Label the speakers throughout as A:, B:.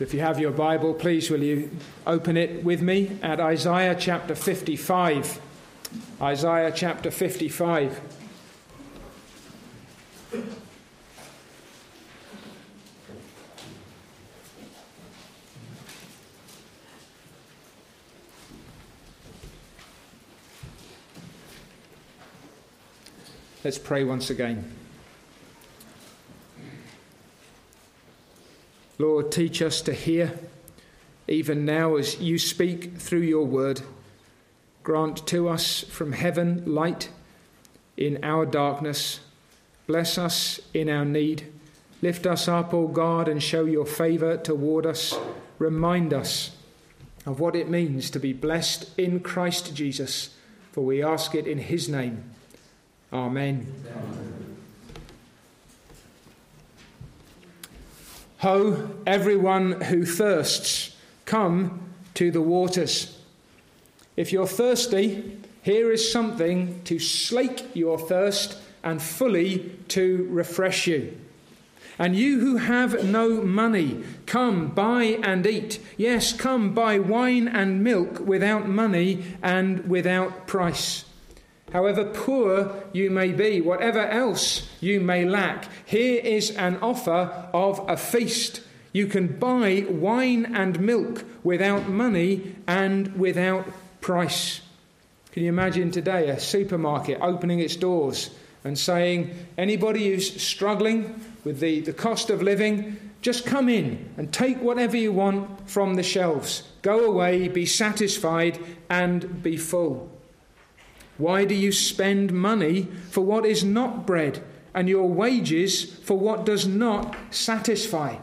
A: If you have your Bible, please will you open it with me at Isaiah chapter 55. Isaiah chapter 55. Let's pray once again. Teach us to hear, even now as you speak through your word. Grant to us from heaven light in our darkness. Bless us in our need. Lift us up, O God, and show your favour toward us. Remind us of what it means to be blessed in Christ Jesus, for we ask it in his name. Amen. Amen. Ho, everyone who thirsts, come to the waters. If you're thirsty, here is something to slake your thirst and fully to refresh you. And you who have no money, come buy and eat. Yes, come buy wine and milk without money and without price. However poor you may be, whatever else you may lack, here is an offer of a feast. You can buy wine and milk without money and without price. Can you imagine today a supermarket opening its doors and saying, anybody who's struggling with the, the cost of living, just come in and take whatever you want from the shelves. Go away, be satisfied, and be full. Why do you spend money for what is not bread, and your wages for what does not satisfy?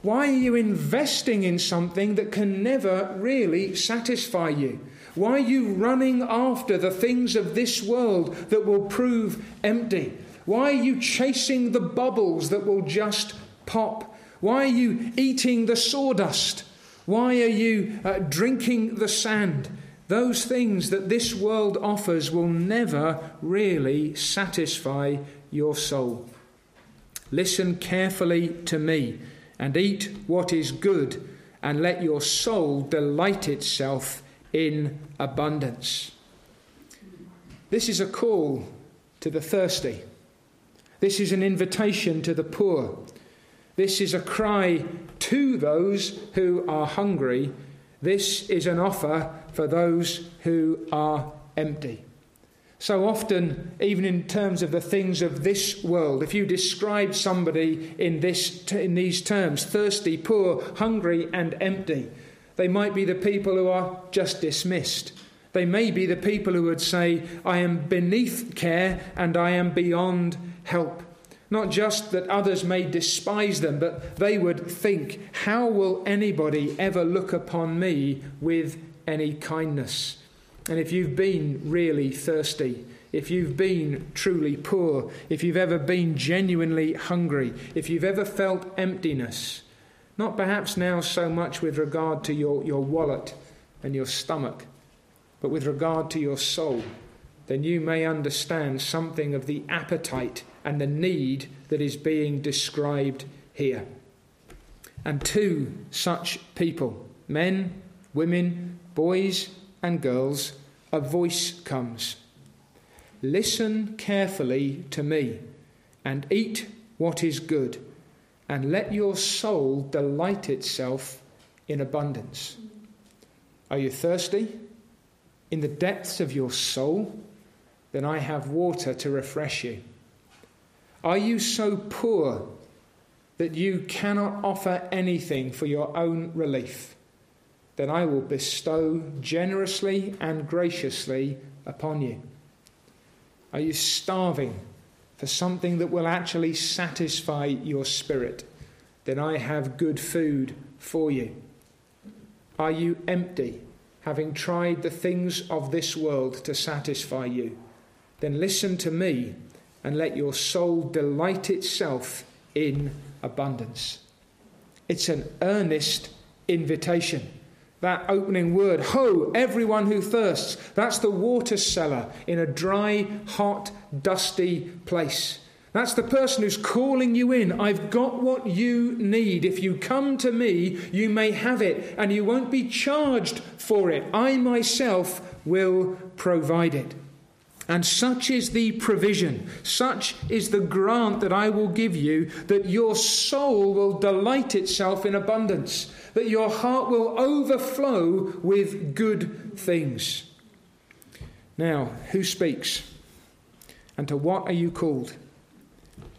A: Why are you investing in something that can never really satisfy you? Why are you running after the things of this world that will prove empty? Why are you chasing the bubbles that will just pop? Why are you eating the sawdust? Why are you uh, drinking the sand? Those things that this world offers will never really satisfy your soul. Listen carefully to me and eat what is good, and let your soul delight itself in abundance. This is a call to the thirsty. This is an invitation to the poor. This is a cry to those who are hungry. This is an offer for those who are empty. So often, even in terms of the things of this world, if you describe somebody in, this, in these terms thirsty, poor, hungry, and empty they might be the people who are just dismissed. They may be the people who would say, I am beneath care and I am beyond help. Not just that others may despise them, but they would think, How will anybody ever look upon me with any kindness. And if you've been really thirsty, if you've been truly poor, if you've ever been genuinely hungry, if you've ever felt emptiness, not perhaps now so much with regard to your, your wallet and your stomach, but with regard to your soul, then you may understand something of the appetite and the need that is being described here. And to such people, men, women, boys and girls, a voice comes. Listen carefully to me and eat what is good, and let your soul delight itself in abundance. Are you thirsty? In the depths of your soul? Then I have water to refresh you. Are you so poor that you cannot offer anything for your own relief? Then I will bestow generously and graciously upon you. Are you starving for something that will actually satisfy your spirit? Then I have good food for you. Are you empty, having tried the things of this world to satisfy you? Then listen to me and let your soul delight itself in abundance. It's an earnest invitation that opening word, ho, everyone who thirsts. That's the water seller in a dry, hot, dusty place. That's the person who's calling you in. I've got what you need. If you come to me, you may have it, and you won't be charged for it. I myself will provide it. And such is the provision, such is the grant that I will give you, that your soul will delight itself in abundance, that your heart will overflow with good things. Now, who speaks? And to what are you called?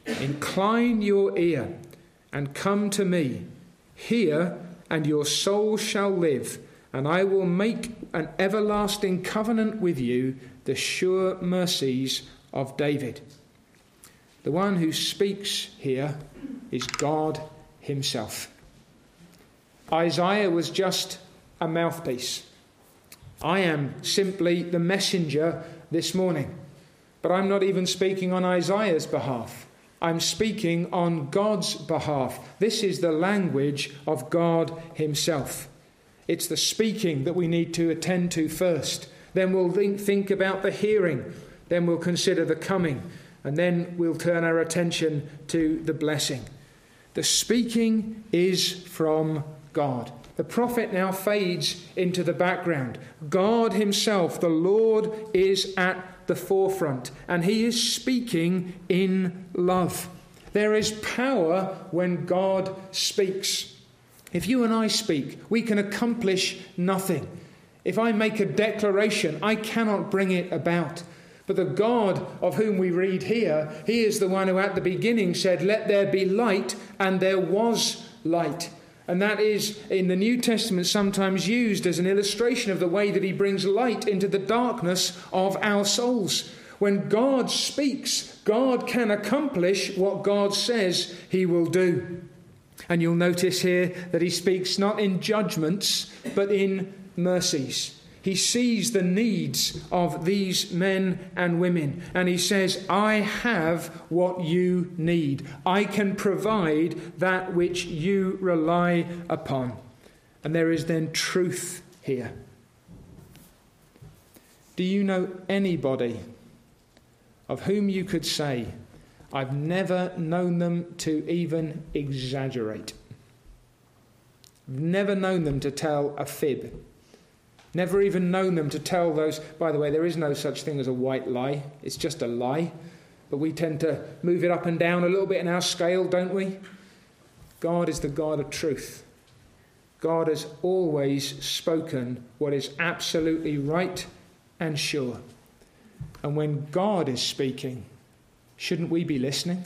A: Incline your ear and come to me. Hear, and your soul shall live, and I will make an everlasting covenant with you, the sure mercies of David. The one who speaks here is God Himself. Isaiah was just a mouthpiece. I am simply the messenger this morning. But I'm not even speaking on Isaiah's behalf. I'm speaking on God's behalf. This is the language of God Himself. It's the speaking that we need to attend to first. Then we'll think, about the hearing. Then we'll consider the coming. And then we'll turn our attention to the blessing. The speaking is from God. The prophet now fades into the background. God Himself, the Lord, is at the forefront, and he is speaking in love. There is power when God speaks. If you and I speak, we can accomplish nothing. If I make a declaration, I cannot bring it about. But the God of whom we read here, he is the one who at the beginning said, Let there be light, and there was light. And that is in the New Testament sometimes used as an illustration of the way that he brings light into the darkness of our souls. When God speaks, God can accomplish what God says he will do. And you'll notice here that he speaks not in judgments, but in mercies. He sees the needs of these men and women, and he says, I have what you need. I can provide that which you rely upon. And there is then truth here. Do you know anybody of whom you could say, I've never known them to even exaggerate? I've never known them to tell a fib. Never even known them to tell those. By the way, there is no such thing as a white lie, it's just a lie. But we tend to move it up and down a little bit in our scale, don't we? God is the God of truth. God has always spoken what is absolutely right and sure. And when God is speaking, shouldn't we be listening?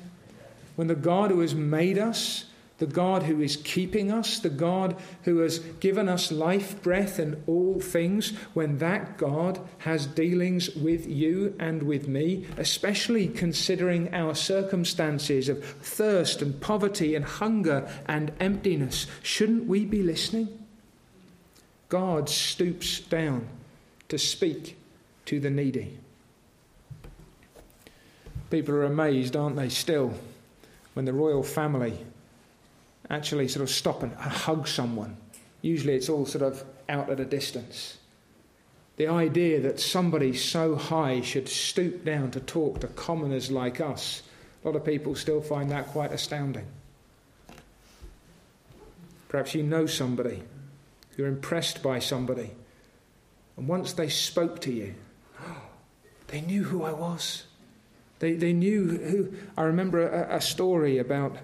A: When the God who has made us the God who is keeping us, the God who has given us life, breath, and all things, when that God has dealings with you and with me, especially considering our circumstances of thirst and poverty and hunger and emptiness, shouldn't we be listening? God stoops down to speak to the needy. People are amazed, aren't they, still, when the royal family actually sort of stop and hug someone. Usually it's all sort of out at a distance. The idea that somebody so high should stoop down to talk to commoners like us, a lot of people still find that quite astounding. Perhaps you know somebody, you're impressed by somebody, and once they spoke to you, they knew who I was. They, they knew who. I remember a, a story about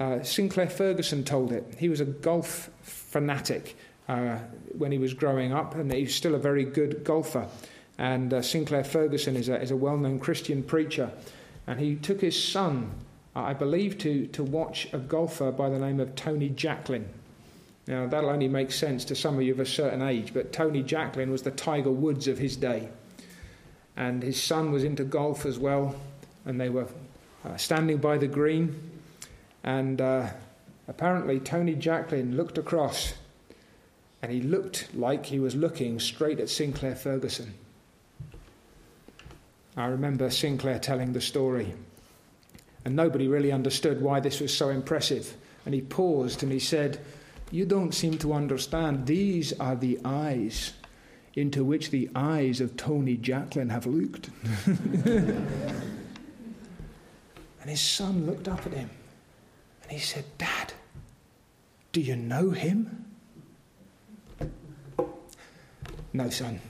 A: uh, Sinclair Ferguson told it. He was a golf fanatic uh, when he was growing up, and he's still a very good golfer. And uh, Sinclair Ferguson is a, is a well known Christian preacher. And he took his son, uh, I believe, to, to watch a golfer by the name of Tony Jacklin. Now, that'll only make sense to some of you of a certain age, but Tony Jacklin was the Tiger Woods of his day. And his son was into golf as well, and they were uh, standing by the green and uh, apparently, Tony Jacklin looked across and he looked like he was looking straight at Sinclair Ferguson. I remember Sinclair telling the story, and nobody really understood why this was so impressive. And he paused and he said, You don't seem to understand. These are the eyes into which the eyes of Tony Jacklin have looked. And his son looked up at him and he said, Dad, do you know him? No, son.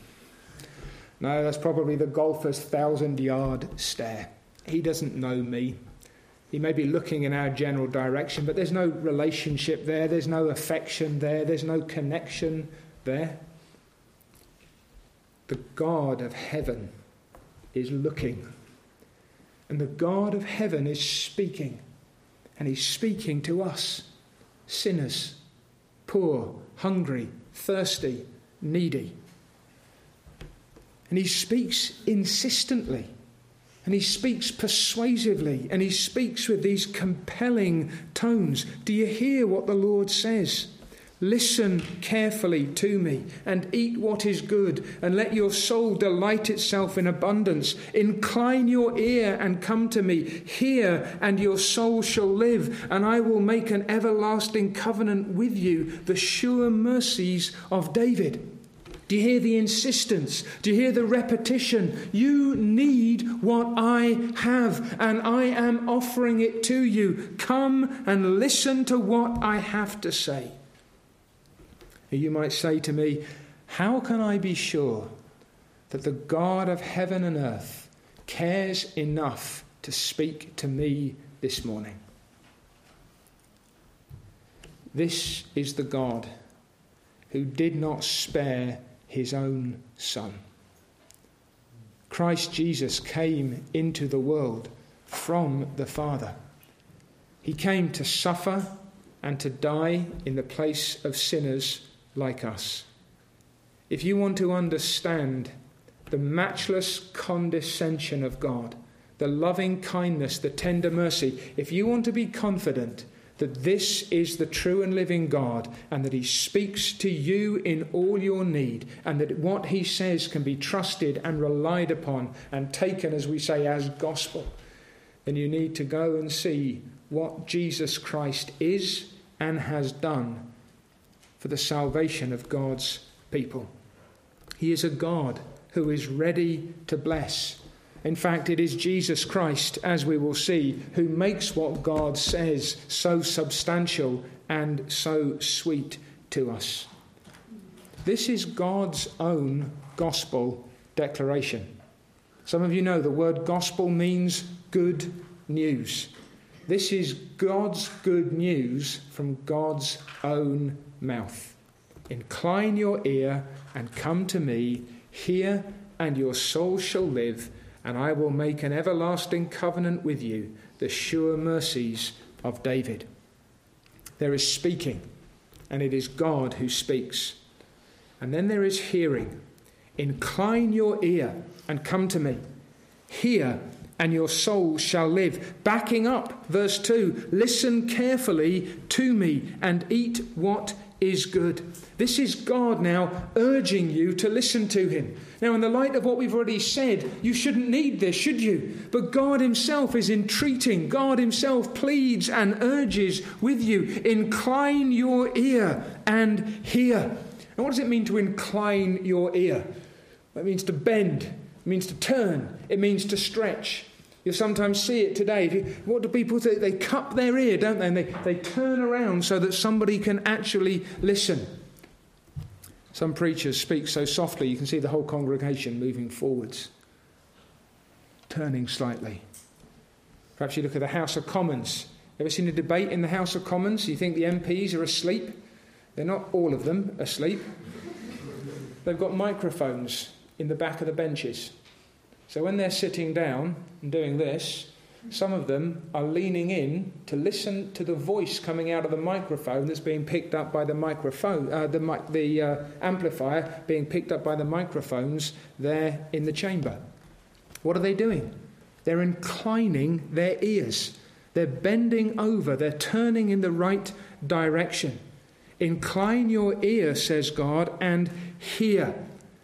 A: No, that's probably the golfer's thousand yard stare. He doesn't know me. He may be looking in our general direction, but there's no relationship there, there's no affection there, there's no connection there. The God of heaven is looking, and the God of heaven is speaking, and He's speaking to us, sinners, poor, hungry, thirsty, needy. And He speaks insistently. And he speaks persuasively and he speaks with these compelling tones. Do you hear what the Lord says? Listen carefully to me and eat what is good, and let your soul delight itself in abundance. Incline your ear and come to me. Hear, and your soul shall live, and I will make an everlasting covenant with you, the sure mercies of David. Do you hear the insistence? Do you hear the repetition? You need what I have, and I am offering it to you. Come and listen to what I have to say. You might say to me, How can I be sure that the God of heaven and earth cares enough to speak to me this morning? This is the God who did not spare his own Son. Christ Jesus came into the world from the Father. He came to suffer and to die in the place of sinners like us. If you want to understand the matchless condescension of God, the loving kindness, the tender mercy, if you want to be confident that this is the true and living God and that He speaks to you in all your need and that what He says can be trusted and relied upon and taken, as we say, as gospel, then you need to go and see what Jesus Christ is and has done for the salvation of God's people. He is a God who is ready to bless in fact, it is Jesus Christ, as we will see, who makes what God says so substantial and so sweet to us. This is God's own gospel declaration. Some of you know the word gospel means good news. This is God's good news from God's own mouth. Incline your ear and come to me, hear, and your soul shall live and I will make an everlasting covenant with you, the sure mercies of David. There is speaking, and it is God who speaks. And then there is hearing. Incline your ear and come to me. Hear, and your soul shall live. Backing up, verse 2 listen carefully to me and eat what is good. This is God now urging you to listen to Him. Now, in the light of what we've already said, you shouldn't need this, should you? But God Himself is entreating, God Himself pleads and urges with you incline your ear and hear. And what does it mean to incline your ear? It means to bend, it means to turn, it means to stretch. You sometimes see it today. What do people do? They cup their ear, don't they? And they, they turn around so that somebody can actually listen. Some preachers speak so softly you can see the whole congregation moving forwards, turning slightly. Perhaps you look at the House of Commons. Ever seen a debate in the House of Commons? You think the MPs are asleep? They're not all of them asleep. They've got microphones in the back of the benches. So when they're sitting down and doing this, some of them are leaning in to listen to the voice coming out of the microphone that's being picked up by the microphone, uh, the, the uh, amplifier being picked up by the microphones there in the chamber. What are they doing? They're inclining their ears. They're bending over. They're turning in the right direction. Incline your ear, says God, and hear.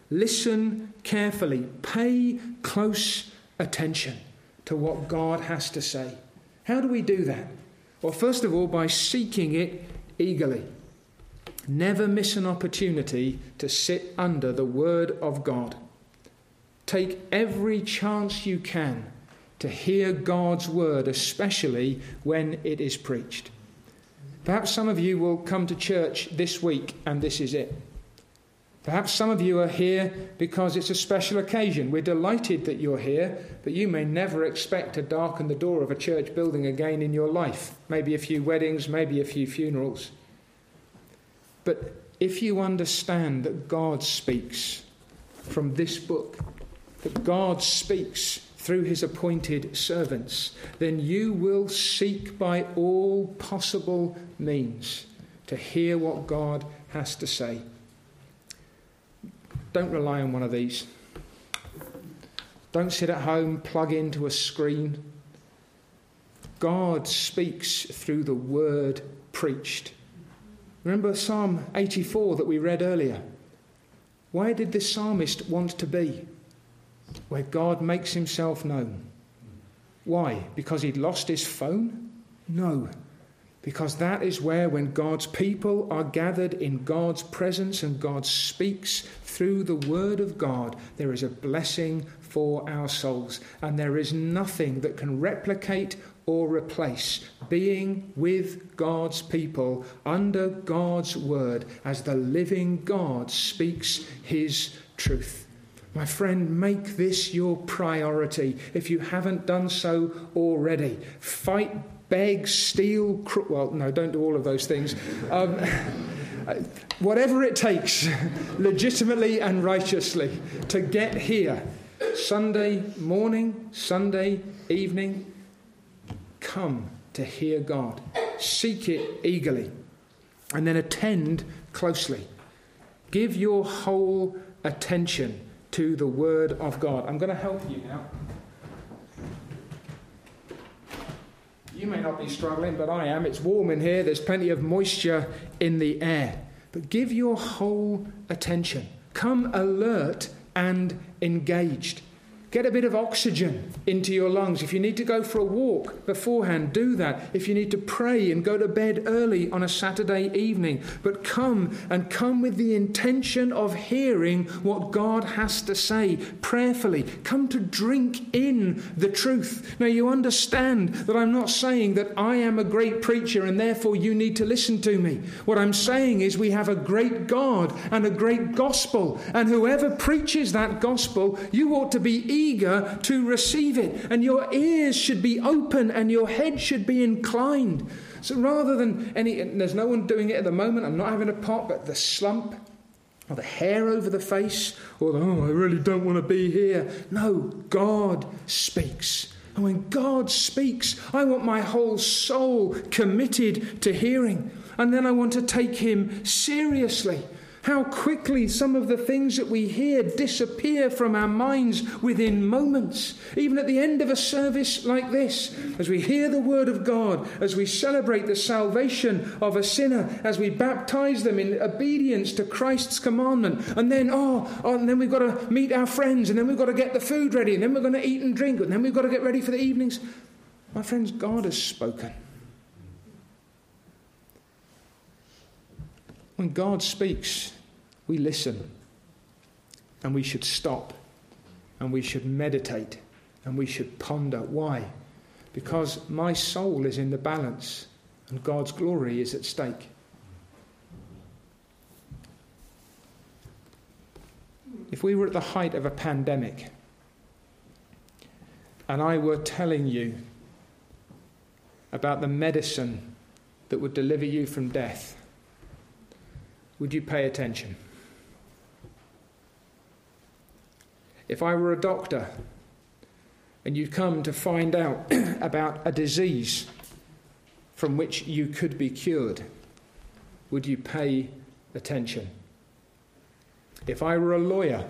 A: Listen carefully. Pay close attention to what God has to say. How do we do that? Well, first of all, by seeking it eagerly. Never miss an opportunity to sit under the Word of God. Take every chance you can to hear God's word, especially when it is preached. Perhaps some of you will come to church this week and this is it. Perhaps some of you are here because it's a special occasion. We're delighted that you're here, but you may never expect to darken the door of a church building again in your life. Maybe a few weddings, maybe a few funerals. But if you understand that God speaks from this book, that God speaks through his appointed servants, then you will seek by all possible means to hear what God has to say. Don't rely on one of these. Don't sit at home, plug into a screen. God speaks through the word preached. Remember Psalm 84 that we read earlier? Where did the psalmist want to be? where God makes himself known. Why? Because he'd lost his phone? No. Because that is where, when God's people are gathered in God's presence and God speaks through the Word of God, there is a blessing for our souls. And there is nothing that can replicate or replace being with God's people under God's Word as the living God speaks His truth. My friend, make this your priority if you haven't done so already. Fight, beg, steal, cr- well, no, don't do all of those things. Um, whatever it takes, legitimately and righteously, to get here. Sunday morning, Sunday evening, come to hear God. Seek it eagerly. And then attend closely. Give your whole attention to the Word of God. I'm going to help you now. You may not be struggling, but I am. It's warm in here, there's plenty of moisture in the air. But give your whole attention. Come alert and engaged. Get a bit of oxygen into your lungs. If you need to go for a walk beforehand, do that. If you need to pray and go to bed early on a Saturday evening, but come and come with the intention of hearing what God has to say prayerfully. Come to drink in the truth. Now, you understand that I'm not saying that I am a great preacher and therefore you need to listen to me. What I'm saying is we have a great God and a great gospel, and whoever preaches that gospel, you ought to be eager to receive it. And your ears should be open and your head should be inclined. So rather than any, there's no one doing it at the moment, I'm not having a pot, but the slump or the hair over the face or the, oh, I really don't want to be here. No, God speaks. And when God speaks, I want my whole soul committed to hearing. And then I want to take Him seriously. How quickly some of the things that we hear disappear from our minds within moments. Even at the end of a service like this, as we hear the word of God, as we celebrate the salvation of a sinner, as we baptize them in obedience to Christ's commandment, and then, oh, oh and then we've got to meet our friends, and then we've got to get the food ready, and then we're going to eat and drink, and then we've got to get ready for the evenings. My friends, God has spoken. When God speaks, we listen and we should stop and we should meditate and we should ponder. Why? Because my soul is in the balance and God's glory is at stake. If we were at the height of a pandemic and I were telling you about the medicine that would deliver you from death, would you pay attention? If I were a doctor and you'd come to find out about a disease from which you could be cured, would you pay attention? If I were a lawyer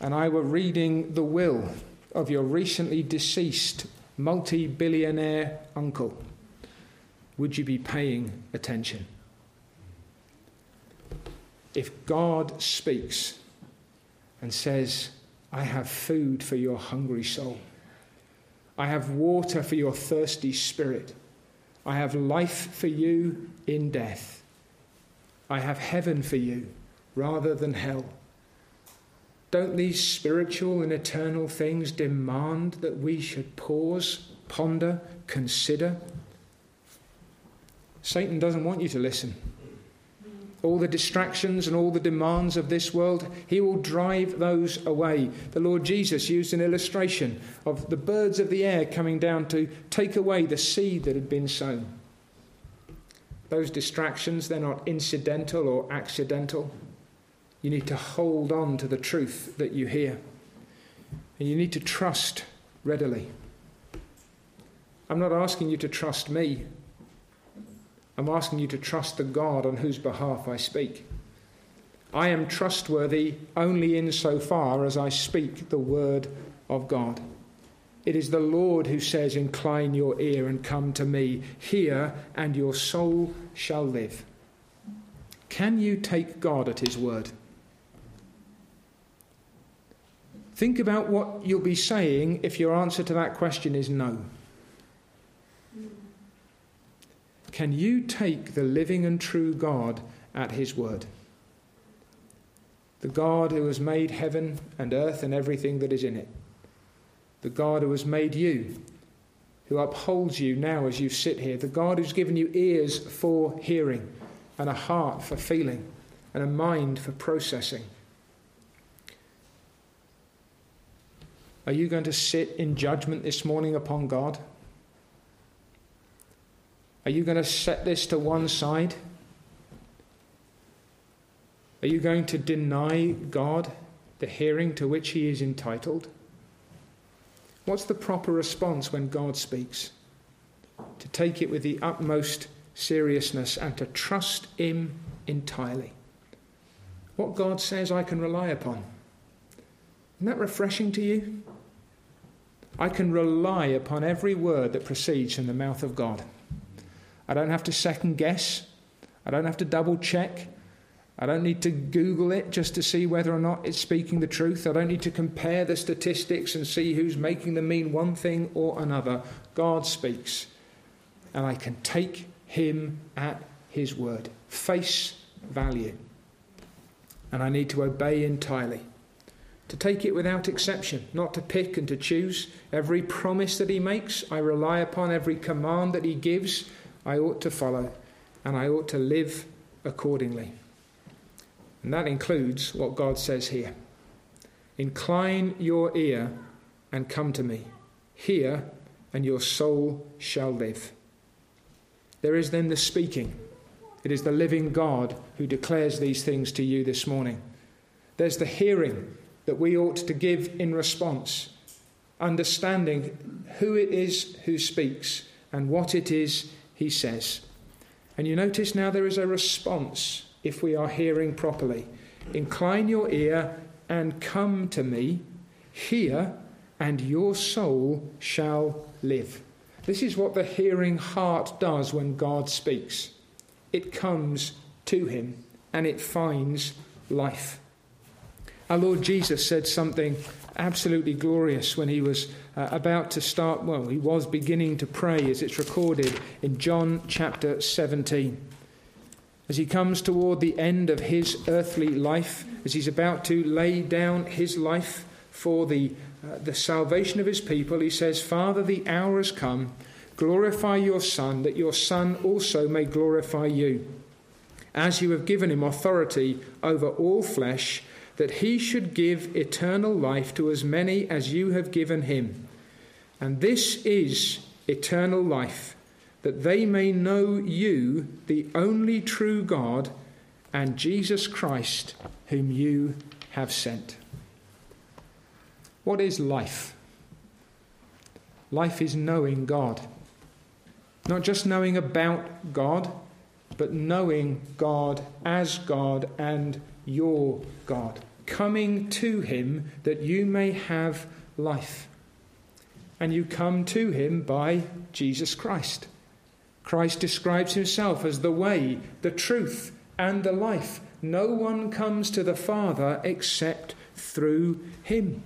A: and I were reading the will of your recently deceased multi billionaire uncle, would you be paying attention? If God speaks, and says, I have food for your hungry soul. I have water for your thirsty spirit. I have life for you in death. I have heaven for you rather than hell. Don't these spiritual and eternal things demand that we should pause, ponder, consider? Satan doesn't want you to listen. All the distractions and all the demands of this world, he will drive those away. The Lord Jesus used an illustration of the birds of the air coming down to take away the seed that had been sown. Those distractions, they're not incidental or accidental. You need to hold on to the truth that you hear. And you need to trust readily. I'm not asking you to trust me. I'm asking you to trust the God on whose behalf I speak. I am trustworthy only in so far as I speak the word of God. It is the Lord who says, Incline your ear and come to me. Hear, and your soul shall live. Can you take God at his word? Think about what you'll be saying if your answer to that question is no. Can you take the living and true God at his word? The God who has made heaven and earth and everything that is in it. The God who has made you, who upholds you now as you sit here. The God who's given you ears for hearing and a heart for feeling and a mind for processing. Are you going to sit in judgment this morning upon God? Are you going to set this to one side? Are you going to deny God the hearing to which he is entitled? What's the proper response when God speaks? To take it with the utmost seriousness and to trust him entirely. What God says I can rely upon. Isn't that refreshing to you? I can rely upon every word that proceeds from the mouth of God. I don't have to second guess. I don't have to double check. I don't need to Google it just to see whether or not it's speaking the truth. I don't need to compare the statistics and see who's making them mean one thing or another. God speaks. And I can take him at his word, face value. And I need to obey entirely to take it without exception, not to pick and to choose. Every promise that he makes, I rely upon. Every command that he gives, I ought to follow, and I ought to live accordingly. And that includes what God says here Incline your ear and come to me. Hear, and your soul shall live. There is then the speaking. It is the living God who declares these things to you this morning. There's the hearing that we ought to give in response, understanding who it is who speaks and what it is he says. And you notice now there is a response if we are hearing properly. Incline your ear and come to me, hear, and your soul shall live. This is what the hearing heart does when God speaks it comes to him and it finds life. Our Lord Jesus said something absolutely glorious when he was uh, about to start, well, he was beginning to pray, as it's recorded in John chapter 17. As he comes toward the end of his earthly life, as he's about to lay down his life for the, uh, the salvation of his people, he says, Father, the hour has come. Glorify your Son, that your Son also may glorify you. As you have given him authority over all flesh, that he should give eternal life to as many as you have given him. And this is eternal life, that they may know you, the only true God, and Jesus Christ, whom you have sent. What is life? Life is knowing God. Not just knowing about God, but knowing God as God and your God coming to him that you may have life. And you come to him by Jesus Christ. Christ describes himself as the way, the truth, and the life. No one comes to the Father except through him.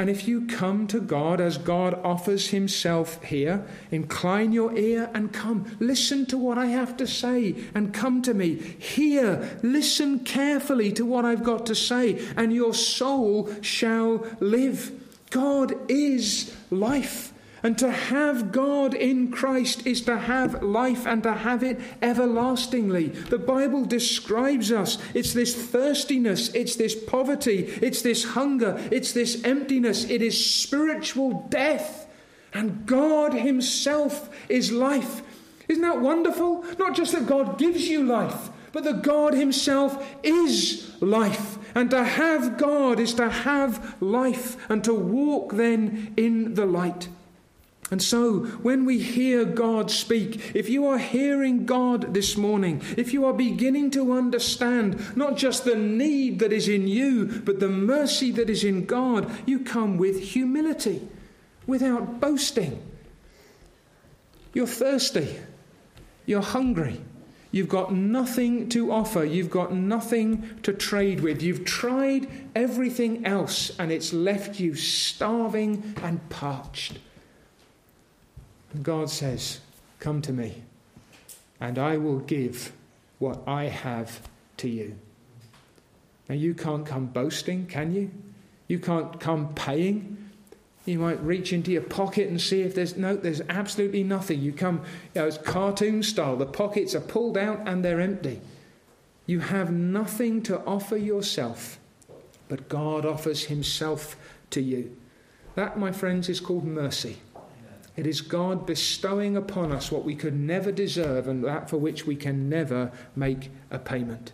A: And if you come to God as God offers Himself here, incline your ear and come. Listen to what I have to say and come to me. Hear, listen carefully to what I've got to say, and your soul shall live. God is life. And to have God in Christ is to have life and to have it everlastingly. The Bible describes us. It's this thirstiness, it's this poverty, it's this hunger, it's this emptiness, it is spiritual death. And God Himself is life. Isn't that wonderful? Not just that God gives you life, but that God Himself is life. And to have God is to have life and to walk then in the light. And so, when we hear God speak, if you are hearing God this morning, if you are beginning to understand not just the need that is in you, but the mercy that is in God, you come with humility, without boasting. You're thirsty, you're hungry, you've got nothing to offer, you've got nothing to trade with, you've tried everything else, and it's left you starving and parched. God says, Come to me, and I will give what I have to you. Now, you can't come boasting, can you? You can't come paying. You might reach into your pocket and see if there's no, there's absolutely nothing. You come, you know, it's cartoon style. The pockets are pulled out and they're empty. You have nothing to offer yourself, but God offers Himself to you. That, my friends, is called mercy. It is God bestowing upon us what we could never deserve and that for which we can never make a payment.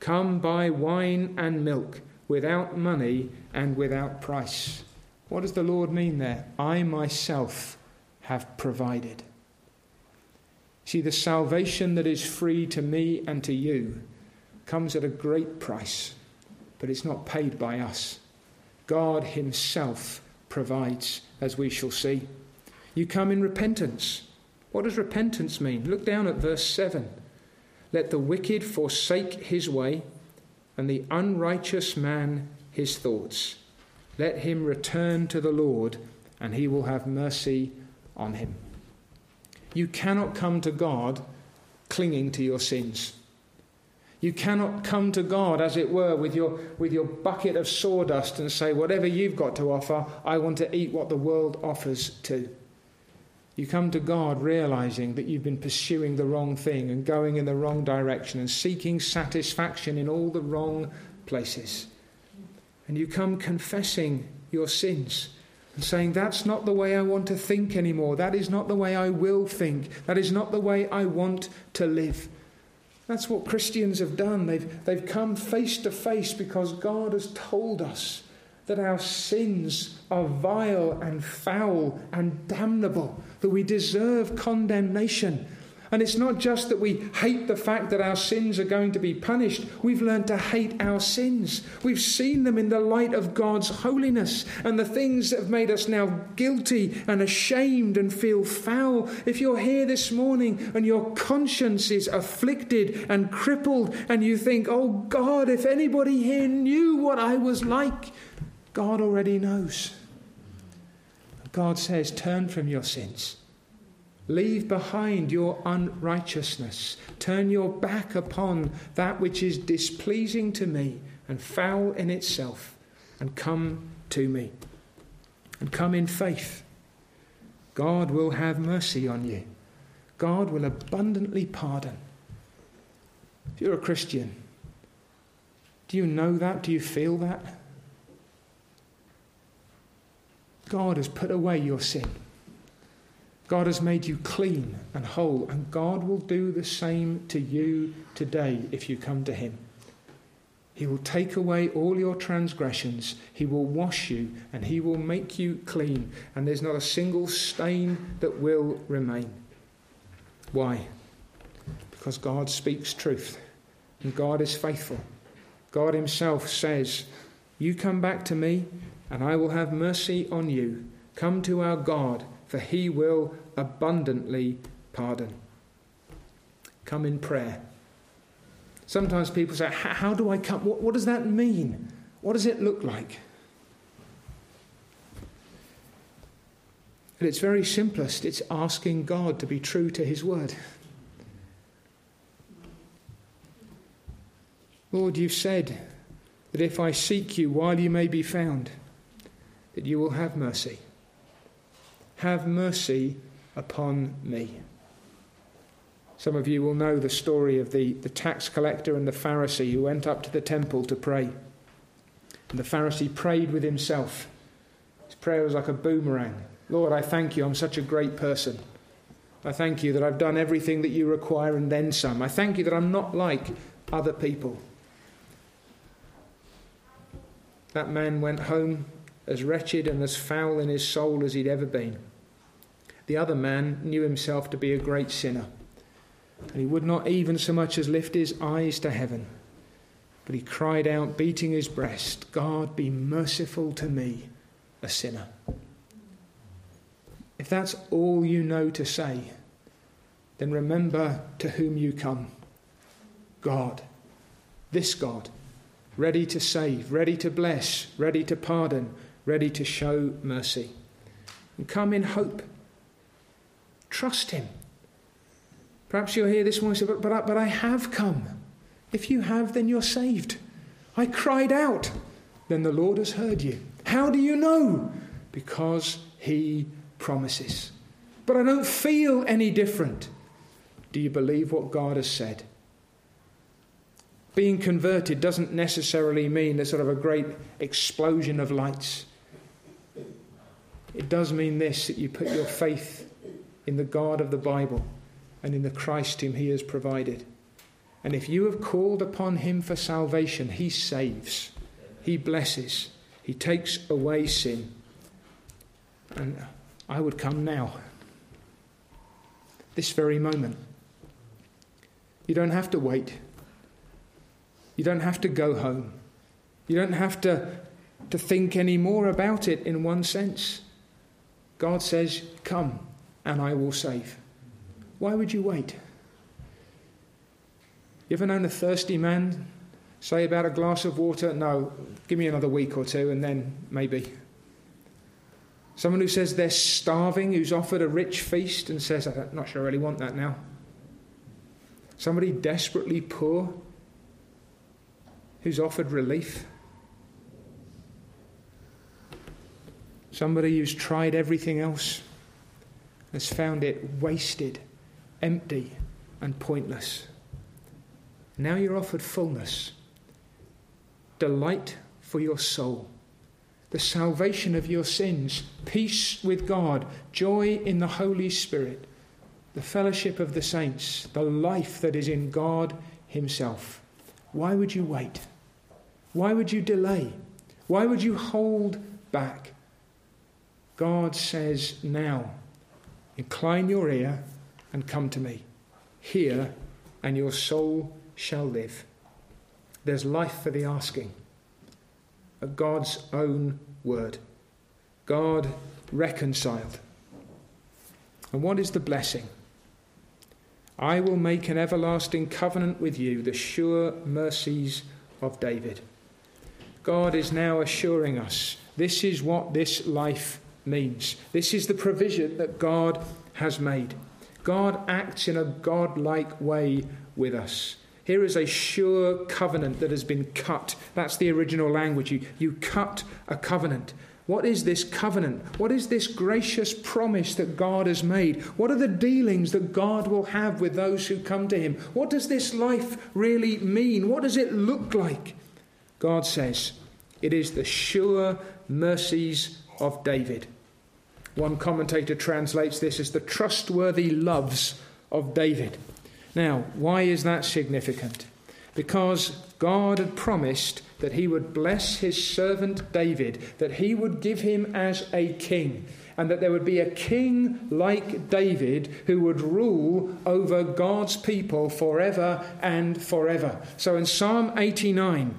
A: Come buy wine and milk without money and without price. What does the Lord mean there? I myself have provided. See, the salvation that is free to me and to you comes at a great price, but it's not paid by us. God Himself provides, as we shall see. You come in repentance. What does repentance mean? Look down at verse 7. Let the wicked forsake his way, and the unrighteous man his thoughts. Let him return to the Lord, and he will have mercy on him. You cannot come to God clinging to your sins. You cannot come to God, as it were, with your, with your bucket of sawdust and say, Whatever you've got to offer, I want to eat what the world offers too. You come to God realizing that you've been pursuing the wrong thing and going in the wrong direction and seeking satisfaction in all the wrong places. And you come confessing your sins and saying, That's not the way I want to think anymore. That is not the way I will think. That is not the way I want to live. That's what Christians have done. They've, they've come face to face because God has told us that our sins are vile and foul and damnable, that we deserve condemnation. And it's not just that we hate the fact that our sins are going to be punished. We've learned to hate our sins. We've seen them in the light of God's holiness and the things that have made us now guilty and ashamed and feel foul. If you're here this morning and your conscience is afflicted and crippled and you think, oh God, if anybody here knew what I was like, God already knows. God says, Turn from your sins. Leave behind your unrighteousness. Turn your back upon that which is displeasing to me and foul in itself, and come to me. And come in faith. God will have mercy on you. God will abundantly pardon. If you're a Christian, do you know that? Do you feel that? God has put away your sin. God has made you clean and whole, and God will do the same to you today if you come to Him. He will take away all your transgressions, He will wash you, and He will make you clean, and there's not a single stain that will remain. Why? Because God speaks truth, and God is faithful. God Himself says, You come back to me, and I will have mercy on you. Come to our God, for he will abundantly pardon. Come in prayer. Sometimes people say, How do I come? What, what does that mean? What does it look like? At its very simplest, it's asking God to be true to his word. Lord, you've said that if I seek you while you may be found, that you will have mercy. Have mercy upon me. Some of you will know the story of the, the tax collector and the Pharisee who went up to the temple to pray. And the Pharisee prayed with himself. His prayer was like a boomerang Lord, I thank you, I'm such a great person. I thank you that I've done everything that you require and then some. I thank you that I'm not like other people. That man went home as wretched and as foul in his soul as he'd ever been. The other man knew himself to be a great sinner, and he would not even so much as lift his eyes to heaven. But he cried out, beating his breast, God, be merciful to me, a sinner. If that's all you know to say, then remember to whom you come God, this God ready to save, ready to bless, ready to pardon, ready to show mercy. And come in hope. Trust Him. Perhaps you'll hear this morning say, but, but, I, but I have come. If you have, then you're saved. I cried out. Then the Lord has heard you. How do you know? Because He promises. But I don't feel any different. Do you believe what God has said? Being converted doesn't necessarily mean a sort of a great explosion of lights. It does mean this that you put your faith in the God of the Bible and in the Christ whom He has provided. And if you have called upon Him for salvation, He saves, He blesses, He takes away sin. And I would come now, this very moment. You don't have to wait. You don't have to go home. You don't have to, to think any more about it in one sense. God says, Come and I will save. Why would you wait? You ever known a thirsty man say about a glass of water, No, give me another week or two and then maybe? Someone who says they're starving, who's offered a rich feast and says, I'm not sure I really want that now. Somebody desperately poor who's offered relief. Somebody who's tried everything else has found it wasted, empty, and pointless. Now you're offered fullness, delight for your soul, the salvation of your sins, peace with God, joy in the Holy Spirit, the fellowship of the saints, the life that is in God Himself. Why would you wait? Why would you delay? Why would you hold back? God says now, incline your ear and come to me. Hear, and your soul shall live. There's life for the asking. A God's own word. God reconciled. And what is the blessing? I will make an everlasting covenant with you, the sure mercies of David. God is now assuring us this is what this life means. This is the provision that God has made. God acts in a God-like way with us. Here is a sure covenant that has been cut. That's the original language. You, you cut a covenant. What is this covenant? What is this gracious promise that God has made? What are the dealings that God will have with those who come to Him? What does this life really mean? What does it look like? God says, It is the sure mercies of David. One commentator translates this as the trustworthy loves of David. Now, why is that significant? Because God had promised that he would bless his servant David, that he would give him as a king, and that there would be a king like David who would rule over God's people forever and forever. So in Psalm 89,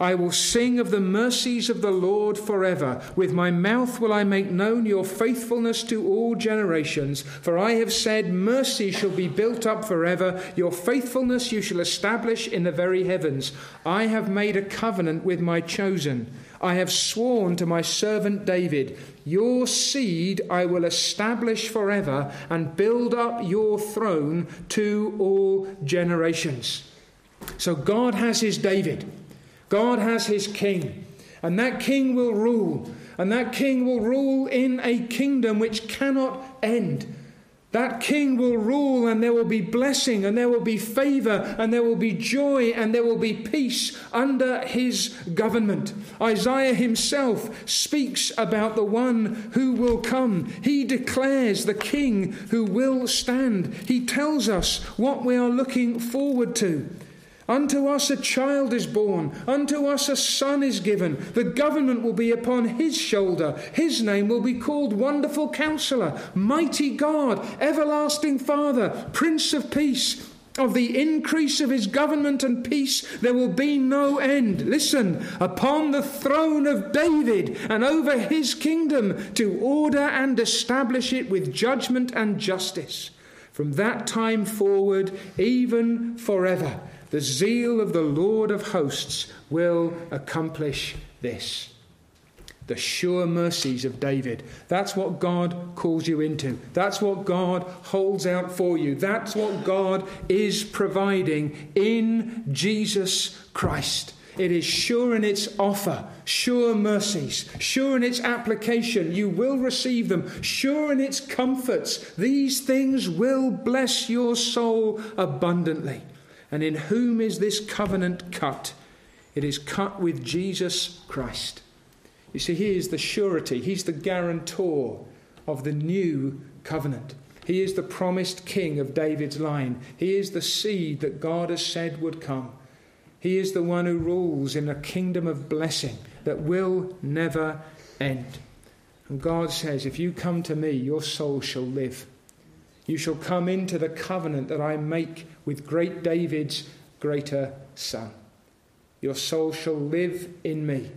A: I will sing of the mercies of the Lord forever. With my mouth will I make known your faithfulness to all generations. For I have said, Mercy shall be built up forever. Your faithfulness you shall establish in the very heavens. I have made a covenant with my chosen. I have sworn to my servant David, Your seed I will establish forever and build up your throne to all generations. So God has his David. God has his king, and that king will rule, and that king will rule in a kingdom which cannot end. That king will rule, and there will be blessing, and there will be favor, and there will be joy, and there will be peace under his government. Isaiah himself speaks about the one who will come. He declares the king who will stand. He tells us what we are looking forward to. Unto us a child is born, unto us a son is given. The government will be upon his shoulder. His name will be called Wonderful Counselor, Mighty God, Everlasting Father, Prince of Peace. Of the increase of his government and peace, there will be no end. Listen, upon the throne of David and over his kingdom to order and establish it with judgment and justice. From that time forward, even forever. The zeal of the Lord of hosts will accomplish this. The sure mercies of David. That's what God calls you into. That's what God holds out for you. That's what God is providing in Jesus Christ. It is sure in its offer, sure mercies, sure in its application. You will receive them, sure in its comforts. These things will bless your soul abundantly. And in whom is this covenant cut? It is cut with Jesus Christ. You see, He is the surety, He's the guarantor of the new covenant. He is the promised king of David's line. He is the seed that God has said would come. He is the one who rules in a kingdom of blessing that will never end. And God says, If you come to me, your soul shall live. You shall come into the covenant that I make with great David's greater son. Your soul shall live in me,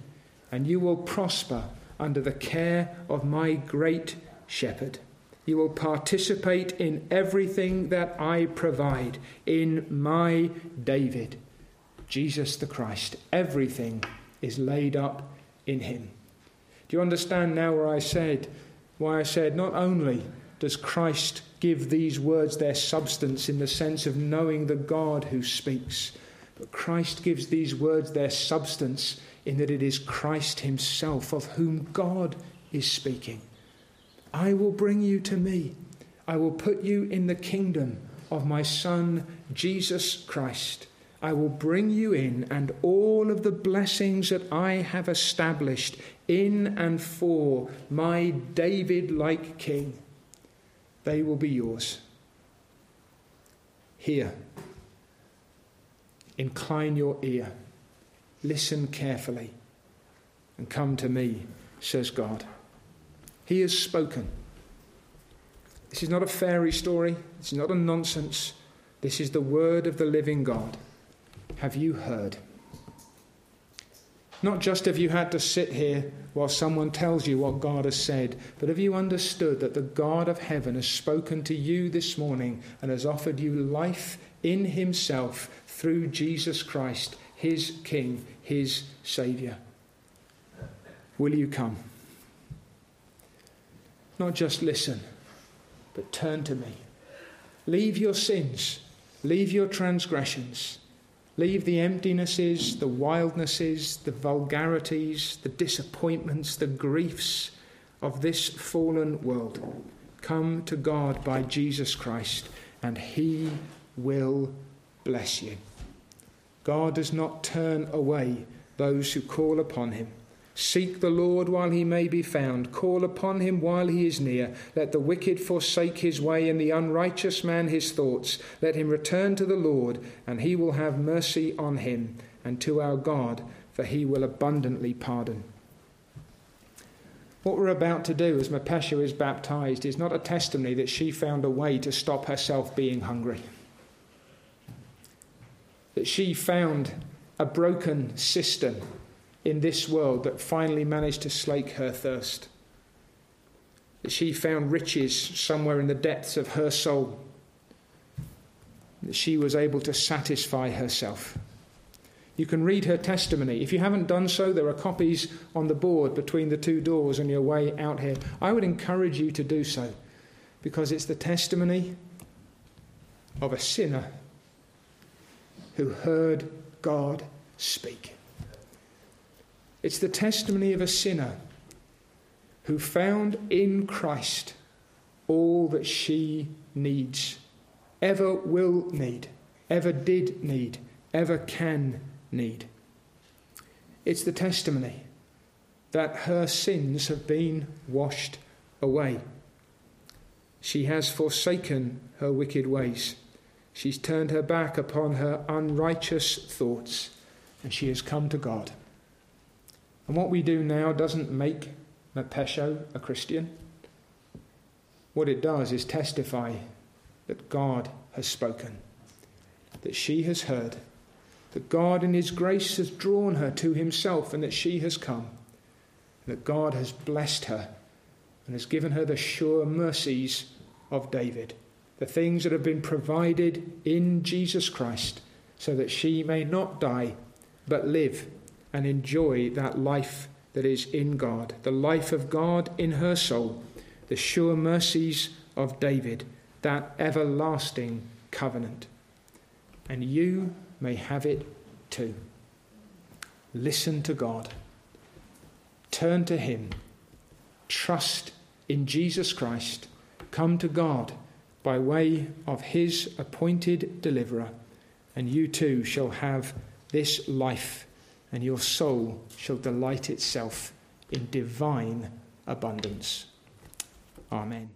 A: and you will prosper under the care of my great shepherd. You will participate in everything that I provide in my David, Jesus the Christ. Everything is laid up in him. Do you understand now where I said, why I said not only does Christ give these words their substance in the sense of knowing the God who speaks, but Christ gives these words their substance in that it is Christ Himself of whom God is speaking. I will bring you to me. I will put you in the kingdom of my Son, Jesus Christ. I will bring you in, and all of the blessings that I have established in and for my David like King they will be yours. Hear. Incline your ear. Listen carefully. And come to me, says God. He has spoken. This is not a fairy story. This is not a nonsense. This is the word of the living God. Have you heard? Not just have you had to sit here while someone tells you what God has said, but have you understood that the God of heaven has spoken to you this morning and has offered you life in Himself through Jesus Christ, His King, His Saviour? Will you come? Not just listen, but turn to me. Leave your sins, leave your transgressions Leave the emptinesses, the wildnesses, the vulgarities, the disappointments, the griefs of this fallen world. Come to God by Jesus Christ, and He will bless you. God does not turn away those who call upon Him. Seek the Lord while he may be found. Call upon him while he is near. Let the wicked forsake his way and the unrighteous man his thoughts. Let him return to the Lord, and he will have mercy on him, and to our God, for he will abundantly pardon. What we're about to do as Mapesha is baptized is not a testimony that she found a way to stop herself being hungry. That she found a broken cistern in this world that finally managed to slake her thirst. That she found riches somewhere in the depths of her soul. That she was able to satisfy herself. You can read her testimony. If you haven't done so, there are copies on the board between the two doors on your way out here. I would encourage you to do so because it's the testimony of a sinner who heard God speak. It's the testimony of a sinner who found in Christ all that she needs, ever will need, ever did need, ever can need. It's the testimony that her sins have been washed away. She has forsaken her wicked ways. She's turned her back upon her unrighteous thoughts and she has come to God. And what we do now doesn't make Mepesho a Christian. What it does is testify that God has spoken, that she has heard, that God in His grace has drawn her to Himself, and that she has come, that God has blessed her and has given her the sure mercies of David, the things that have been provided in Jesus Christ, so that she may not die but live and enjoy that life that is in God, the life of God in her soul, the sure mercies of David, that everlasting covenant. And you may have it too. Listen to God, turn to Him, trust in Jesus Christ, come to God by way of His appointed deliverer, and you too shall have this life, and your soul shall delight itself in divine abundance. Amen.